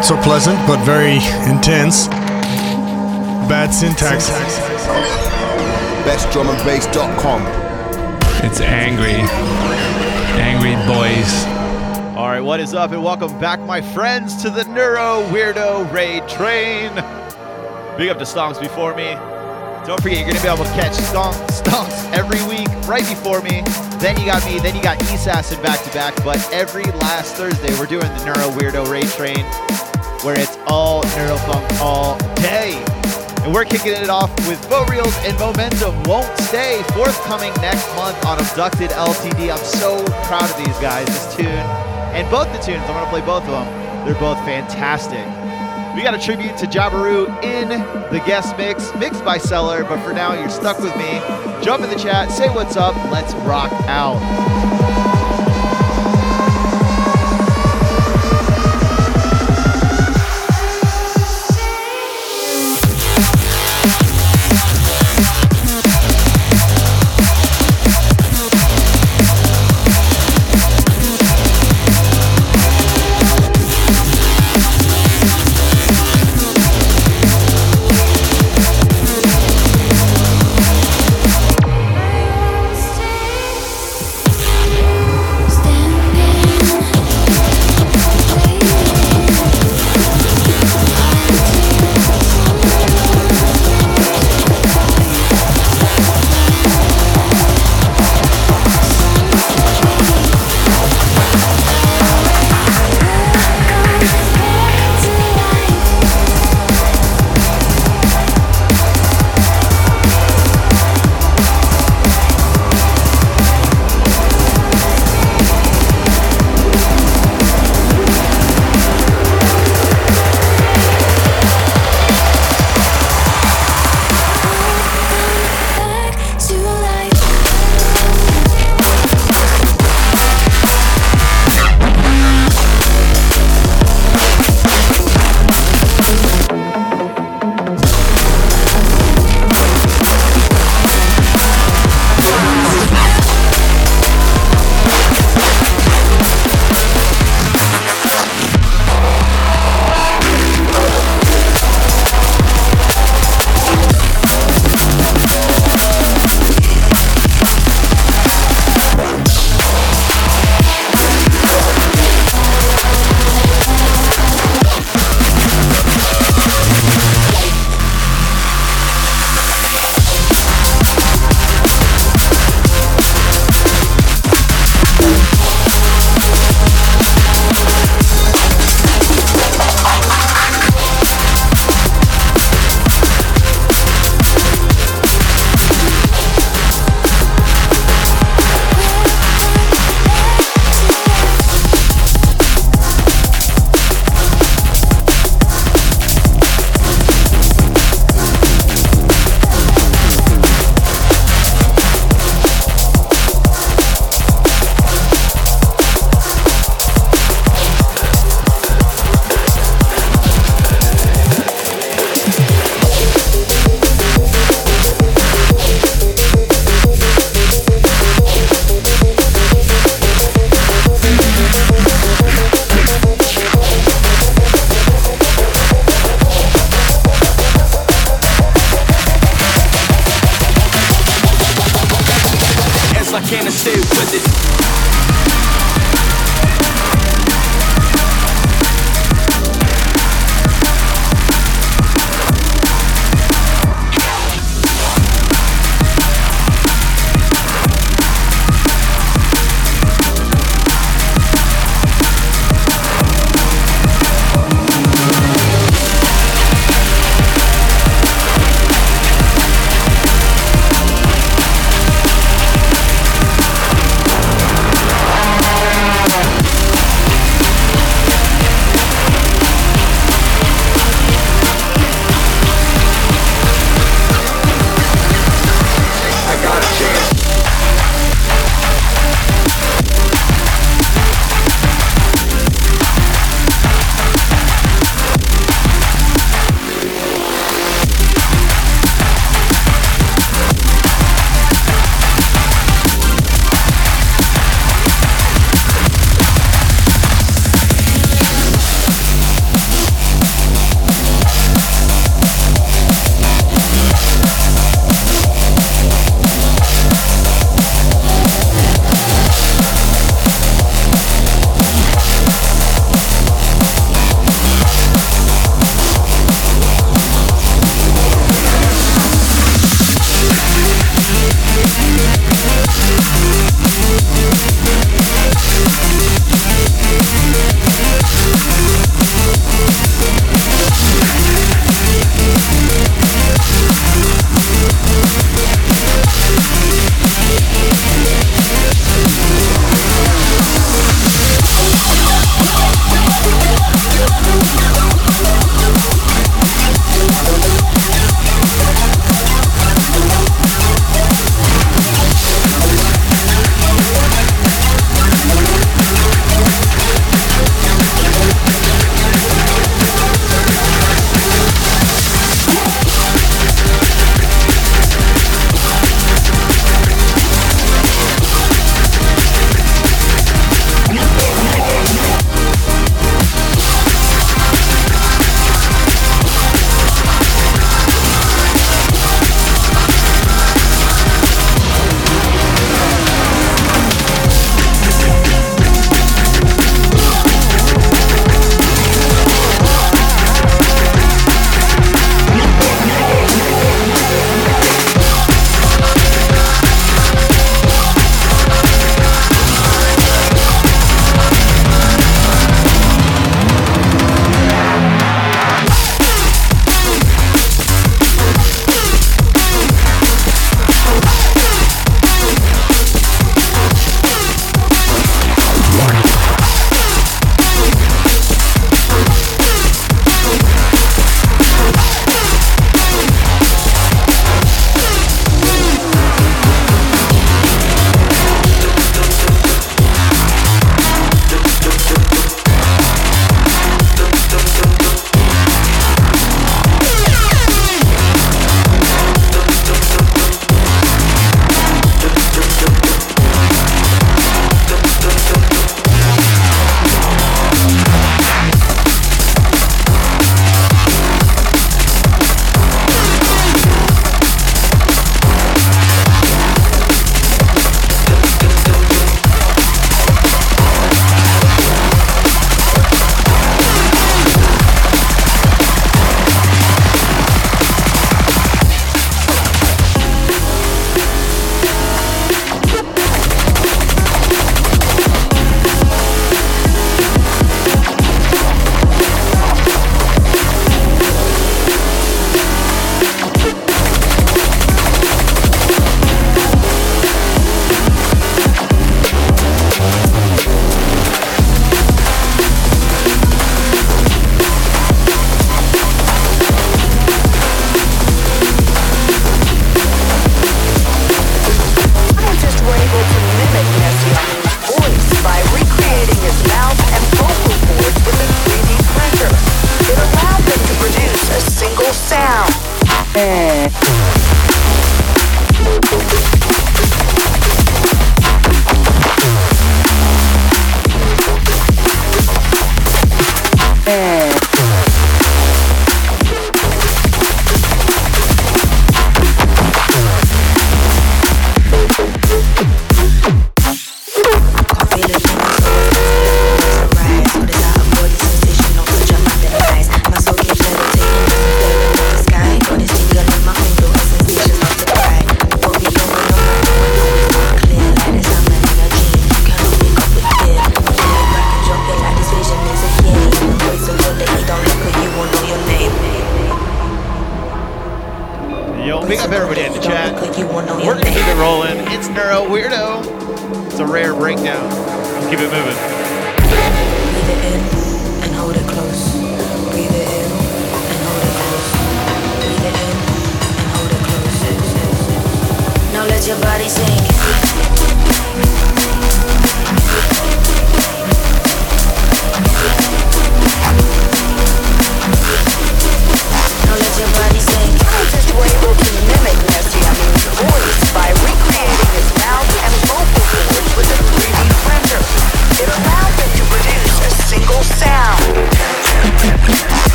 not so pleasant, but very intense. Bad syntax. BestDrumAndBass.com. It's angry. Angry boys. All right, what is up, and welcome back, my friends, to the Neuro Weirdo Raid Train. Big up to Stonks before me. Don't forget, you're going to be able to catch Stonks, Stonks every week right before me. Then you got me, then you got Assassin back to back. But every last Thursday, we're doing the Neuro Weirdo Raid Train, where it's all Neurofunk all day. And we're kicking it off with Bo Reels and Momentum Won't Stay, forthcoming next month on Abducted LTD. I'm so proud of these guys, this tune, and both the tunes. I'm going to play both of them. They're both fantastic. We got a tribute to Jabiru in the guest mix, mixed by Cellar, but for now, you're stuck with me. Jump in the chat, say what's up, let's rock out.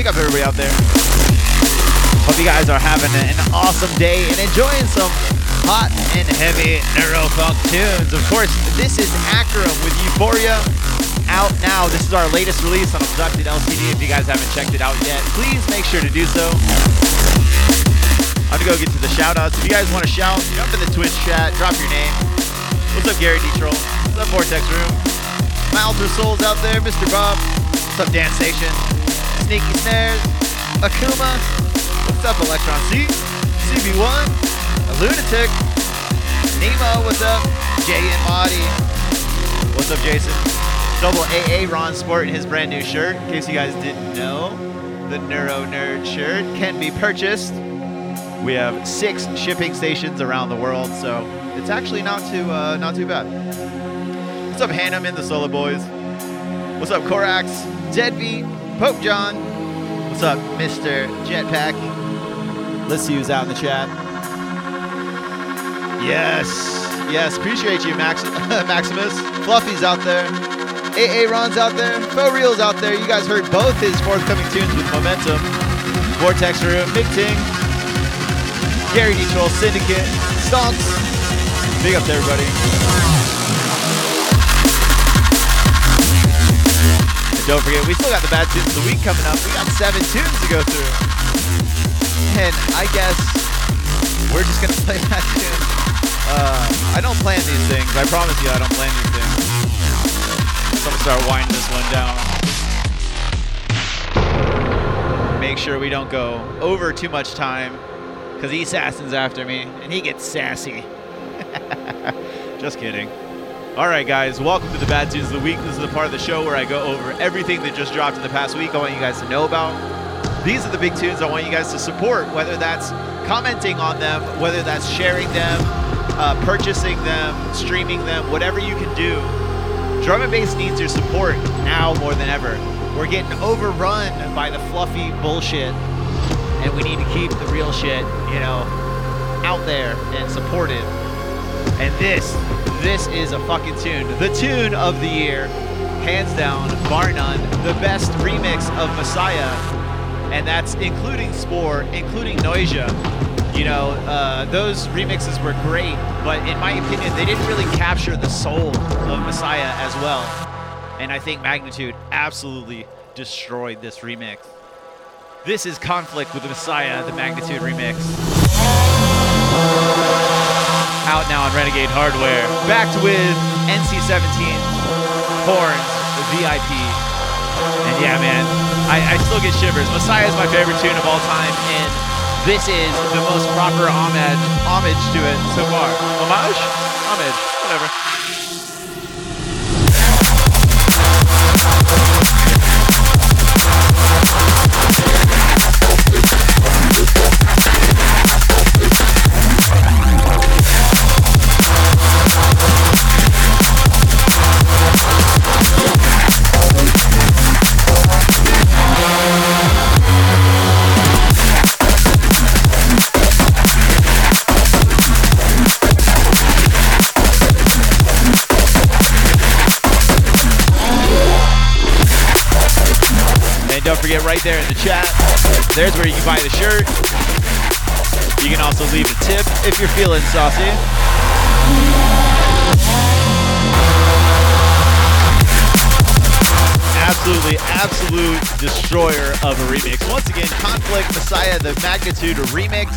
Big up everybody out there. Hope you guys are having an awesome day and enjoying some hot and heavy neurofunk tunes. Of course, this is Akram with Euphoria out now. This is our latest release on Abducted LTD. If you guys haven't checked it out yet, please make sure to do so. I'm gonna go get to the shout outs. If you guys want to shout, jump in the Twitch chat, drop your name. What's up, Gary D-Troll? What's up, Vortex Room? My Alter Souls out there, Mr. Bob. What's up, Dance Station? Sneaky Snares, Akuma. What's up, Electron C? CB1, a Lunatic, Nemo, what's up? Jay and Marty. What's up, Jason? Double AA Ron sporting his brand new shirt. In case you guys didn't know, the Neuro Nerd shirt can be purchased. We have six shipping stations around the world, so it's actually not too uh, not too bad. What's up, Hannum and the Solo Boys? What's up, Corax, Deadbeat, Pope John? What's up, Mr. Jetpack? Let's see who's out in the chat. Yes, yes, appreciate you, Max, Maximus. Fluffy's out there. AA Ron's out there. Faux Real's out there. You guys heard both his forthcoming tunes with Momentum. Vortex Room, Big Ting, Gary D. Troll, Syndicate, Stonks. Big up to everybody. Don't forget, we still got the bad tunes of the week coming up. We got seven tunes to go through. And I guess we're just gonna play that tune. Uh, I don't plan these things. I promise you, I don't plan these things. So I'm gonna start winding this one down. Make sure we don't go over too much time, because the assassin's after me, and he gets sassy. Just kidding. All right, guys, welcome to the Bad Tunes of the Week. This is the part of the show where I go over everything that just dropped in the past week. I want you guys to know about. These are the big tunes I want you guys to support, whether that's commenting on them, whether that's sharing them, uh, purchasing them, streaming them, whatever you can do. Drum and bass needs your support now more than ever. We're getting overrun by the fluffy bullshit, and we need to keep the real shit, you know, out there and supported. And this, this is a fucking tune. The tune of the year, hands down, bar none, the best remix of Messiah, and that's including Spore, including Noisia. You know, uh, those remixes were great, but in my opinion, they didn't really capture the soul of Messiah as well. And I think Magnitude absolutely destroyed this remix. This is Konflict with the Messiah, the Magnitude remix. Out now on Renegade Hardware. Backed with NC17, Horns, VIP. And yeah, man, I, I still get shivers. Messiah is my favorite tune of all time, and this is the most proper homage, homage to it so far. Homage? Homage, whatever. Right there in the chat, there's where you can buy the shirt. You can also leave a tip if you're feeling saucy. Absolutely, absolute destroyer of a remix. Once again, Konflict Messiah, the Magnitude remix.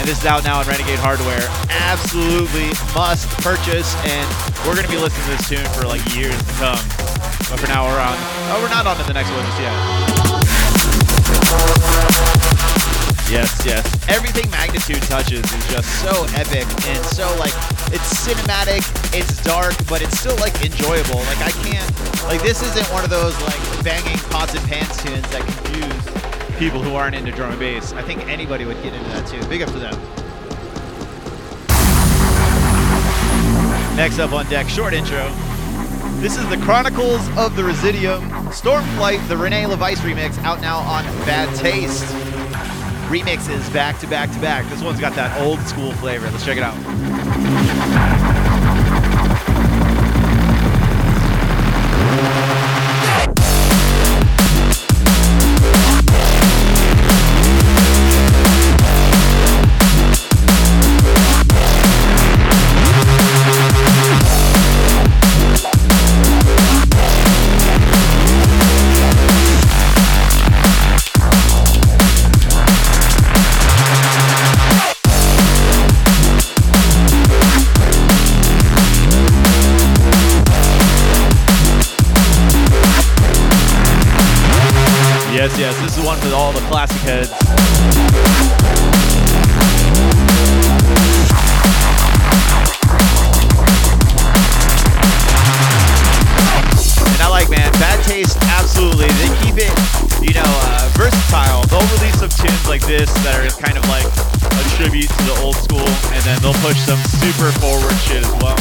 And this is out now on Renegade Hardware. Absolutely must purchase, and we're going to be listening to this tune for like years to come. But for now, we're on. Oh, we're not on to the next one just yet. Yes, yes. Everything Magnitude touches is just so epic and so like it's cinematic, it's dark, but it's still like enjoyable. Like I can't like this isn't one of those like banging pots and pans tunes that confuse people who aren't into drum and bass. I think anybody would get into that too. Big up to them. Next up on deck, short intro. This is the Chronicles of the Residium, Stormflight, the Rene LaVice remix, out now on Bad Taste. Remixes back to back to back. This one's got that old school flavor. Let's check it out. All the classic heads. And I like, man, Bad Taste, absolutely. They keep it, you know, uh, versatile. They'll release some tunes like this that are kind of like a tribute to the old school, and then they'll push some super forward shit as well.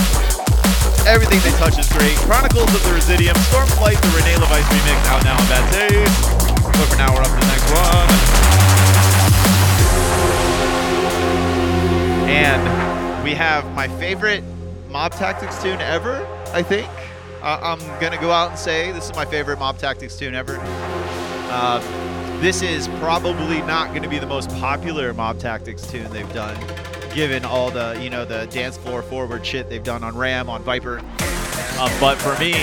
Everything they touch is great. Chronicles of the Residium, Stormflight, the Rene LaVice remix, out now on Bad Taste. But for now, we're up to the next one. And we have my favorite Mob Tactics tune ever, I think. Uh, I'm gonna go out and say this is my favorite Mob Tactics tune ever. Uh, this is probably not gonna be the most popular Mob Tactics tune they've done, given all the you know the dance floor forward shit they've done on Ram, on Viper. Uh, but for me,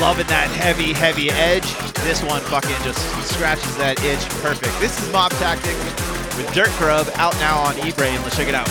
loving that heavy, heavy edge, this one fucking just scratches that itch perfect. This is Mob Tactic with Dirt Grub out now on Eatbrain. Let's check it out.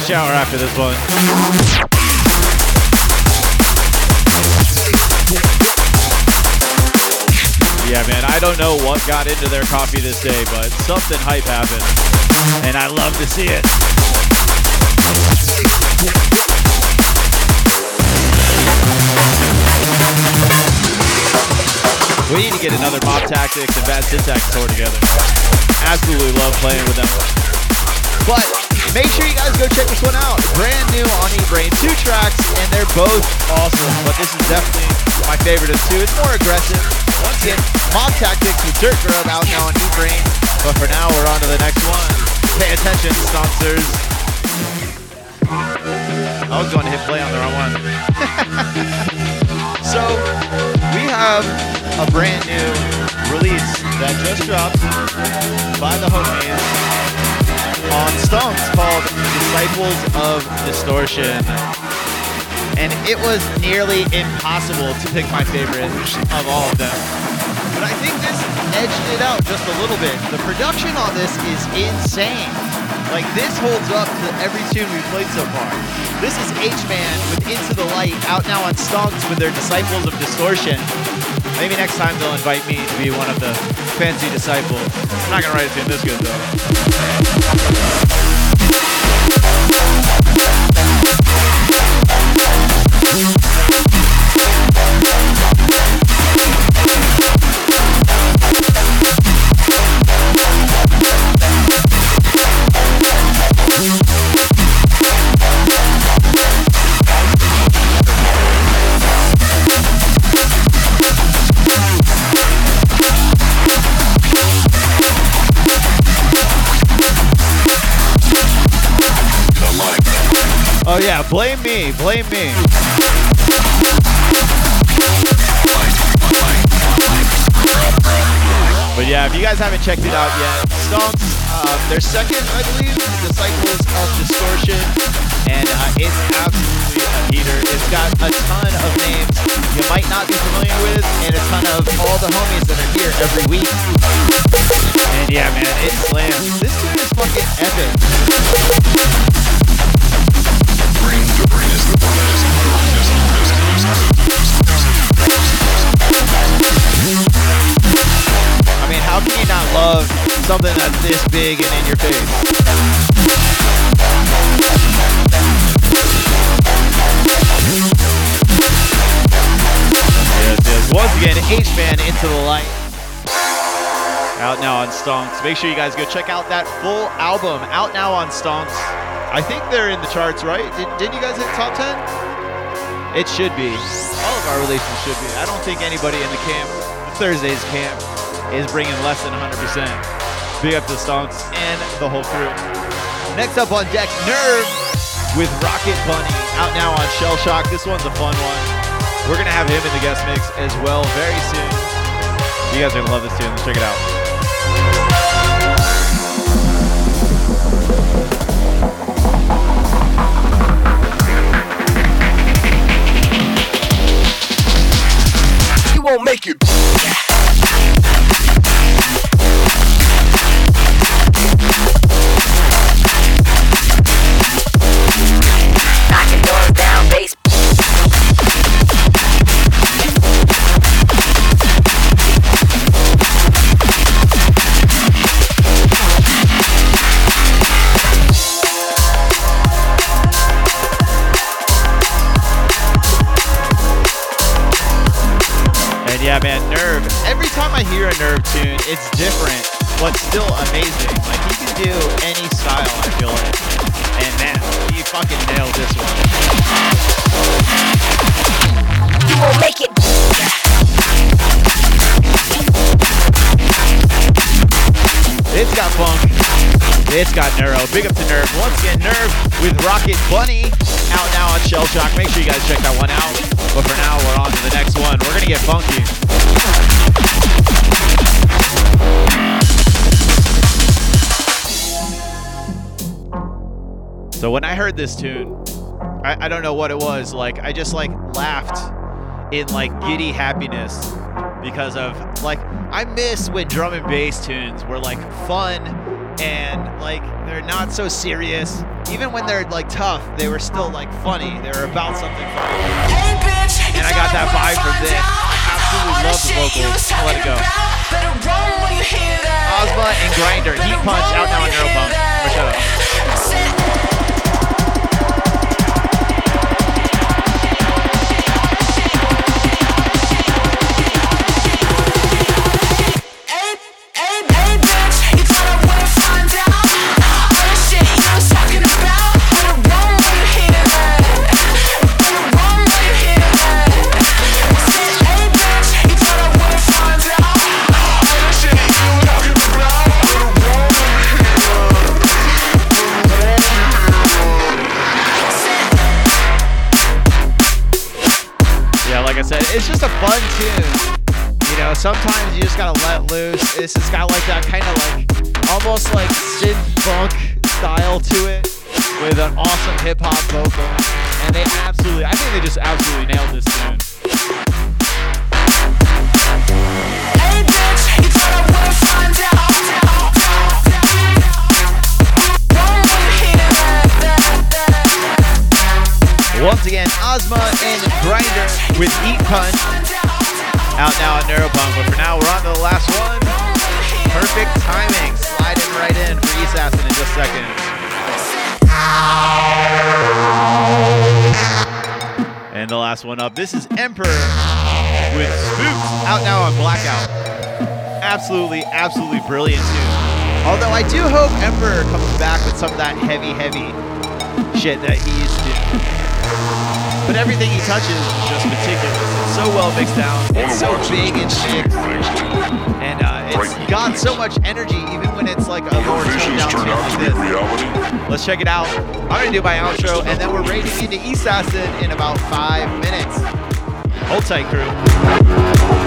A shower after this one. Yeah, man, I don't know what got into their coffee this day, but something hype happened. And I love to see it. We need to get another Mob Tactics and Bad Syntax tour together. Absolutely love playing with them. But make sure you guys go check this one out. Brand new on Eatbrain. Two tracks, and they're both awesome. But this is definitely my favorite of two. It's more aggressive. Once again, Mob Tactics with Dirt Grub out now on Eatbrain. But for now, we're on to the next one. Pay attention, sponsors. I was going to hit play on the wrong one. so, we have a brand new release that just dropped by the homies on Stonks called Disciples of Distortion. And it was nearly impossible to pick my favorite of all of them. But I think this edged it out just a little bit. The production on this is insane. Like this holds up to every tune we've played so far. This is H-Man with Into the Light out now on Stonks with their Disciples of Distortion. Maybe next time they'll invite me to be one of the fancy disciples. I'm not gonna write a tune this good though. Oh yeah, blame me, blame me. But yeah, if you guys haven't checked it out yet, Stonks, uh, their second, I believe, Disciples of Distortion, and uh, it's absolutely a heater. It's got a ton of names you might not be familiar with, and a ton of all the homies that are here every week. And yeah, man, it slams. This tune is fucking epic. I mean, how can you not love something that's this big and in your face? Once again, H-Man into the light. Out now on Stonks. Make sure you guys go check out that full album. Out now on Stonks. I think they're in the charts, right? Did, didn't you guys hit top 10? It should be. All of our relations should be. I don't think anybody in the camp, the Thursdays camp, is bringing less than 100%. Big up to the Stonks and the whole crew. Next up on deck, Nerve with Rocket Bunny out now on Shell Shock. This one's a fun one. We're gonna have him in the guest mix as well very soon. You guys are gonna love this tune. Let's check it out. Won't make it. Tune, it's different, but still amazing. Like he can do any style, I feel like. And man, he fucking nailed this one. You won't make it. It's got funk. It's got Neuro. Big up to Nerve. Once again, Nerve with Rocket Bunny out now on Shell Shock. Make sure you guys check that one out. But for now, we're on to the next one. We're gonna get funky. So when I heard this tune, I, I don't know what it was. Like I just like laughed in like giddy happiness because of like I miss when drum and bass tunes were like fun and like they're not so serious. Even when they're like tough, they were still like funny. They were about something funny. And I got that vibe from this. Absolutely love the vocals. I'll let it go. Ozma and Grinder, Heat Punch out now on Neuropunk. Or shut up. Sometimes you just gotta let loose. This has got like that kind of like almost like synth funk style to it with an awesome hip hop vocal. And they absolutely, I think they just absolutely nailed this tune. Once again, Ozma and Grinder with Eat Punch out now on Neuropunk. But for now, we're on to the last one. Perfect timing. Slide Sliding right in for Assassin in just a second. And the last one up. This is Emperor with Spooks out now on Blackout. Absolutely, absolutely brilliant tune. Although I do hope Emperor comes back with some of that heavy, heavy shit that he used to do. But everything he touches is just meticulous. So well mixed down. It's so big and thick. And uh, it's got so much energy even when it's like a lower tone down tune like this. Let's check it out. I'm gonna do my outro and then we're raiding into Assassin in about five minutes. Hold tight, crew.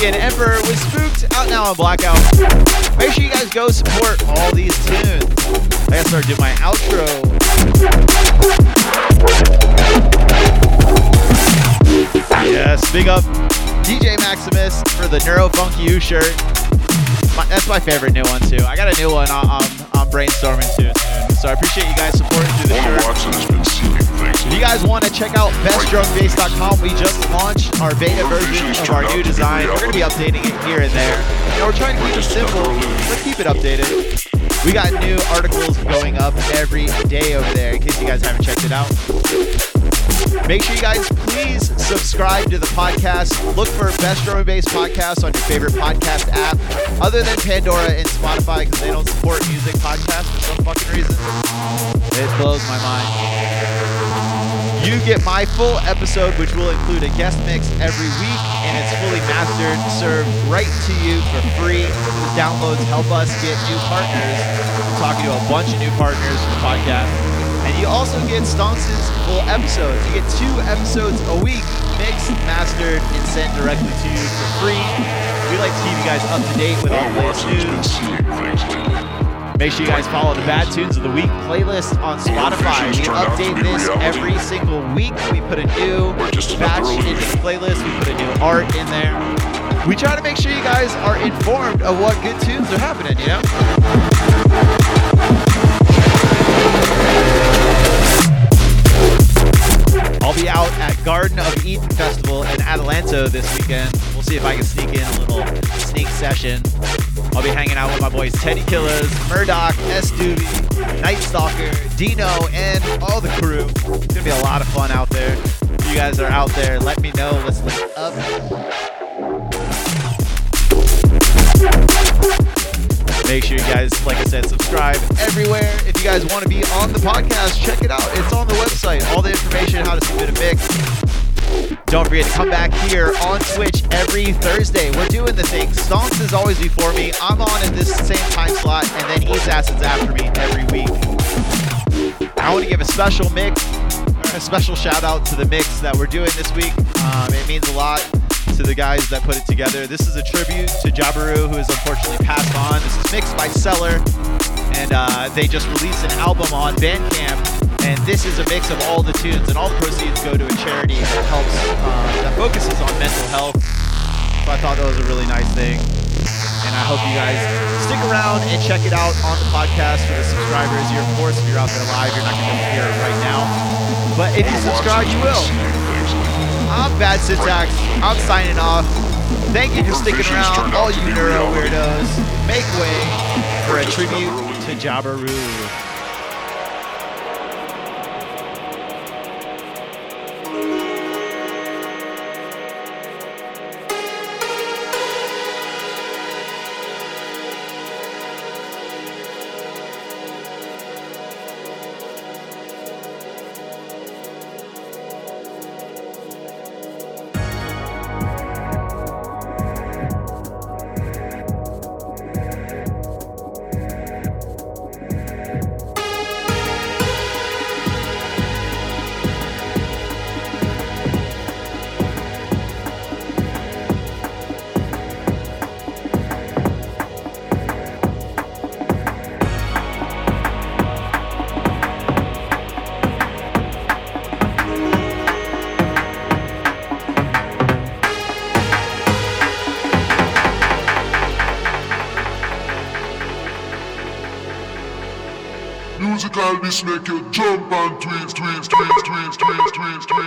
Once Emperor was spooked out now on Blackout. Make sure you guys go support all these tunes. I gotta start doing my outro. Yes, big up DJ Maximus for the Neuro Funk U shirt. my, that's my favorite new one too. I got a new one I'm, I'm, brainstorming too. So I appreciate you guys supporting through the shirt. Watson has been seeking things. If you guys want to check out bestdrumbass.com, we just launched our beta version of our new design. We're going to be updating it here and there. You know, we're trying to keep it simple, but keep it updated. We got new articles going up every day over there in case you guys haven't checked it out. Make sure you guys please subscribe to the podcast. Look for Best Drum and Bass Podcast on your favorite podcast app, other than Pandora and Spotify because they don't support music podcasts for some fucking reason. It blows my mind. You get my full episode, which will include a guest mix every week, and it's fully mastered, served right to you for free. The downloads help us get new partners. I'm talking to a bunch of new partners for the podcast. And you also get Stonks' full episodes. You get two episodes a week, mixed, mastered, and sent directly to you for free. We like to keep you guys up to date with all the latest Watson has been news. seeing things lately. Make sure you guys follow the Bad Tunes of the Week playlist on Spotify. We update this every single week. We put a new batch into the playlist. We put a new art in there. We try to make sure you guys are informed of what good tunes are happening, you know? Be out at Garden of Eden Festival in Atalanto this weekend. We'll see if I can sneak in a little sneak session. I'll be hanging out with my boys Teddy Killerz, Murdock, S Doobie, Night Stalker, Dino, and all the crew. It's gonna be a lot of fun out there. If you guys are out there, let me know. Let's link up. Make sure you guys, like I said, subscribe everywhere. If you guys want to be on the podcast, check it out. It's on the website. All the information, how to submit a mix. Don't forget to come back here on Twitch every Thursday. We're doing the thing. Stonks is always before me. I'm on at this same time slot, and then East Acid's after me every week. I want to give a special mix, a special shout out to the mix that we're doing this week. Um, it means a lot to the guys that put it together. This is a tribute to Jabaru, who has unfortunately passed on. This is mixed by Cellar, and uh, they just released an album on Bandcamp. And this is a mix of all the tunes, and all the proceeds go to a charity that helps, uh, that focuses on mental health. So I thought that was a really nice thing. And I hope you guys stick around and check it out on the podcast for the subscribers. You're, of course, if you're out there live, you're not going to hear it right now. But if you subscribe, you will. I'm Bad Syntax. I'm signing off. Thank you for sticking around, all you neuro weirdos. Make way for a tribute to. Musical This make you jump and twist, twist, twist, twist, twist, twist, twist.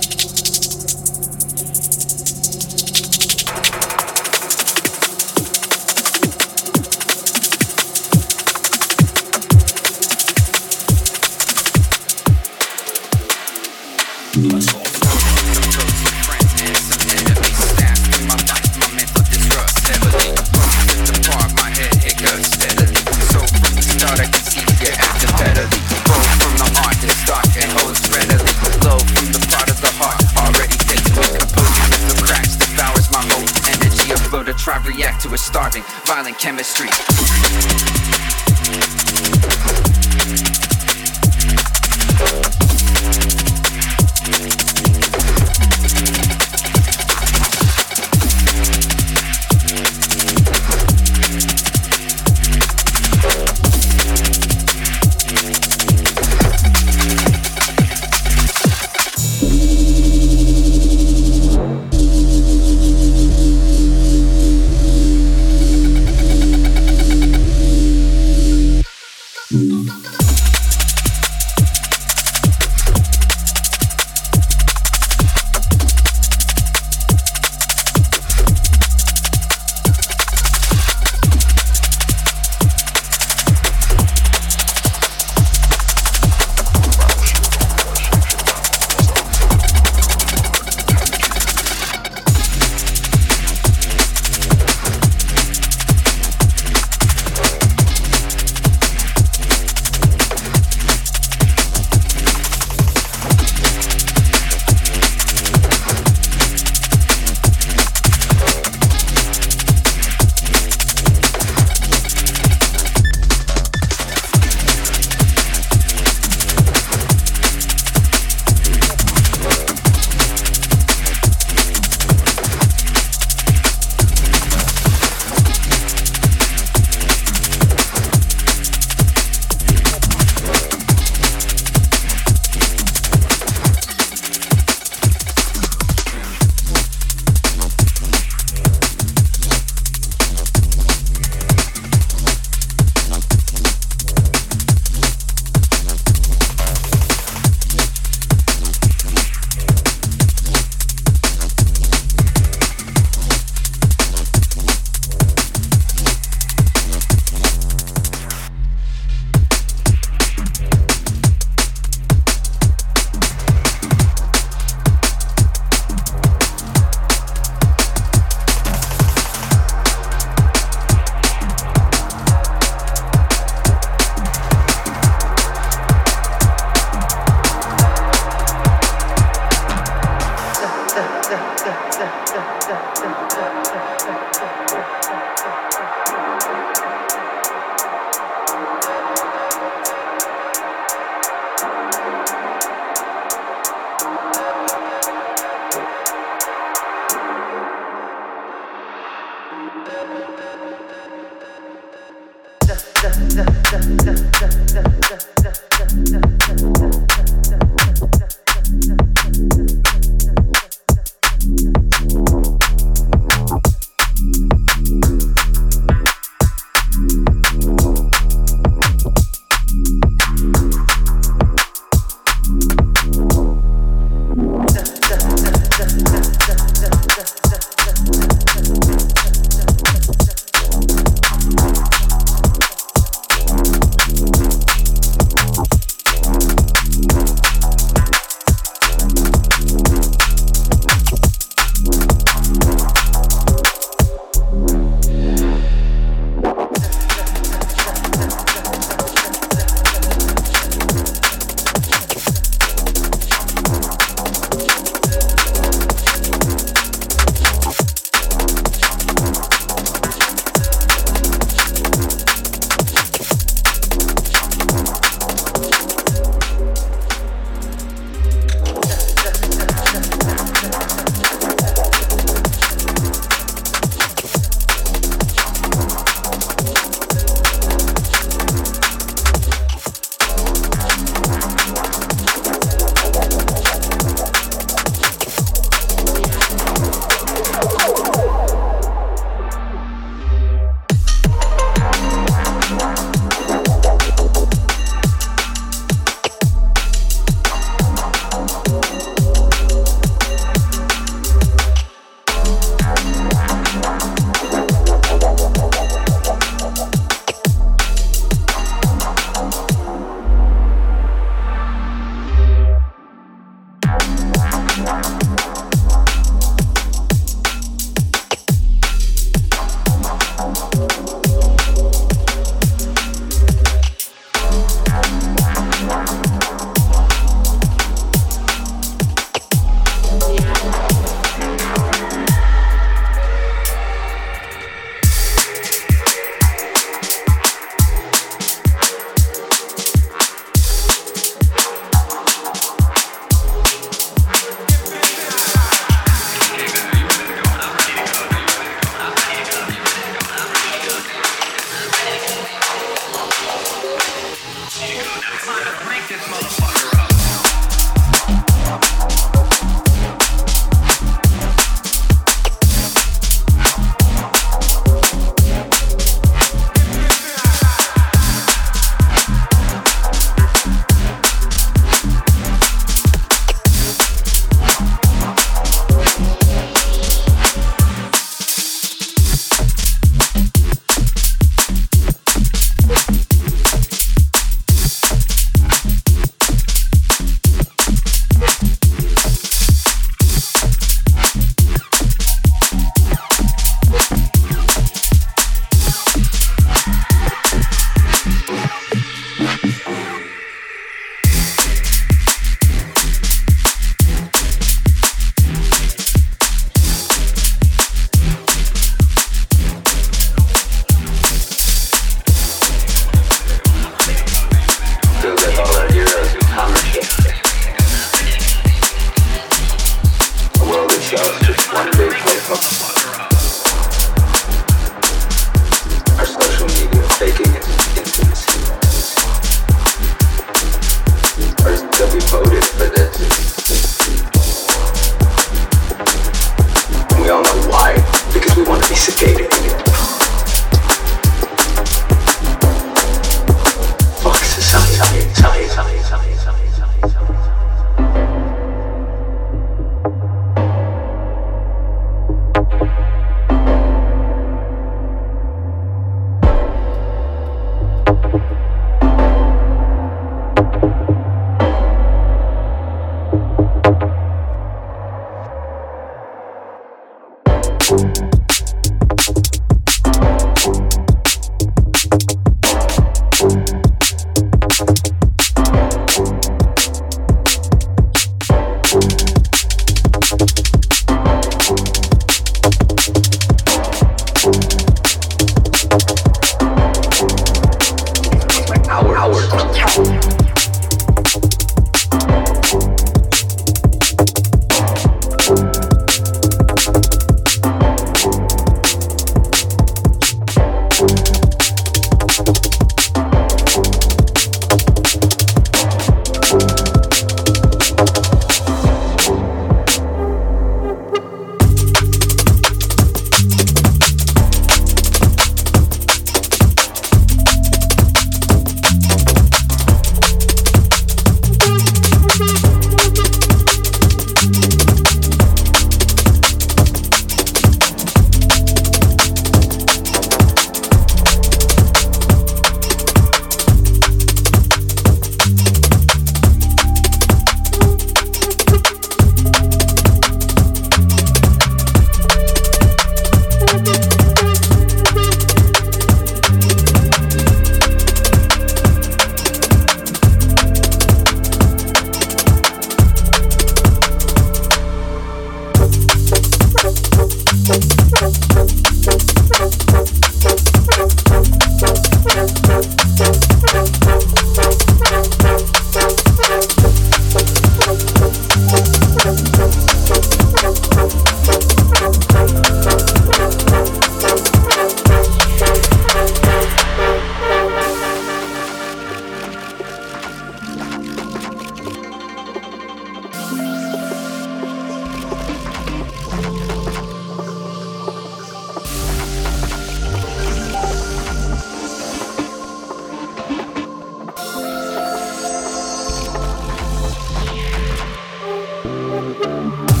Música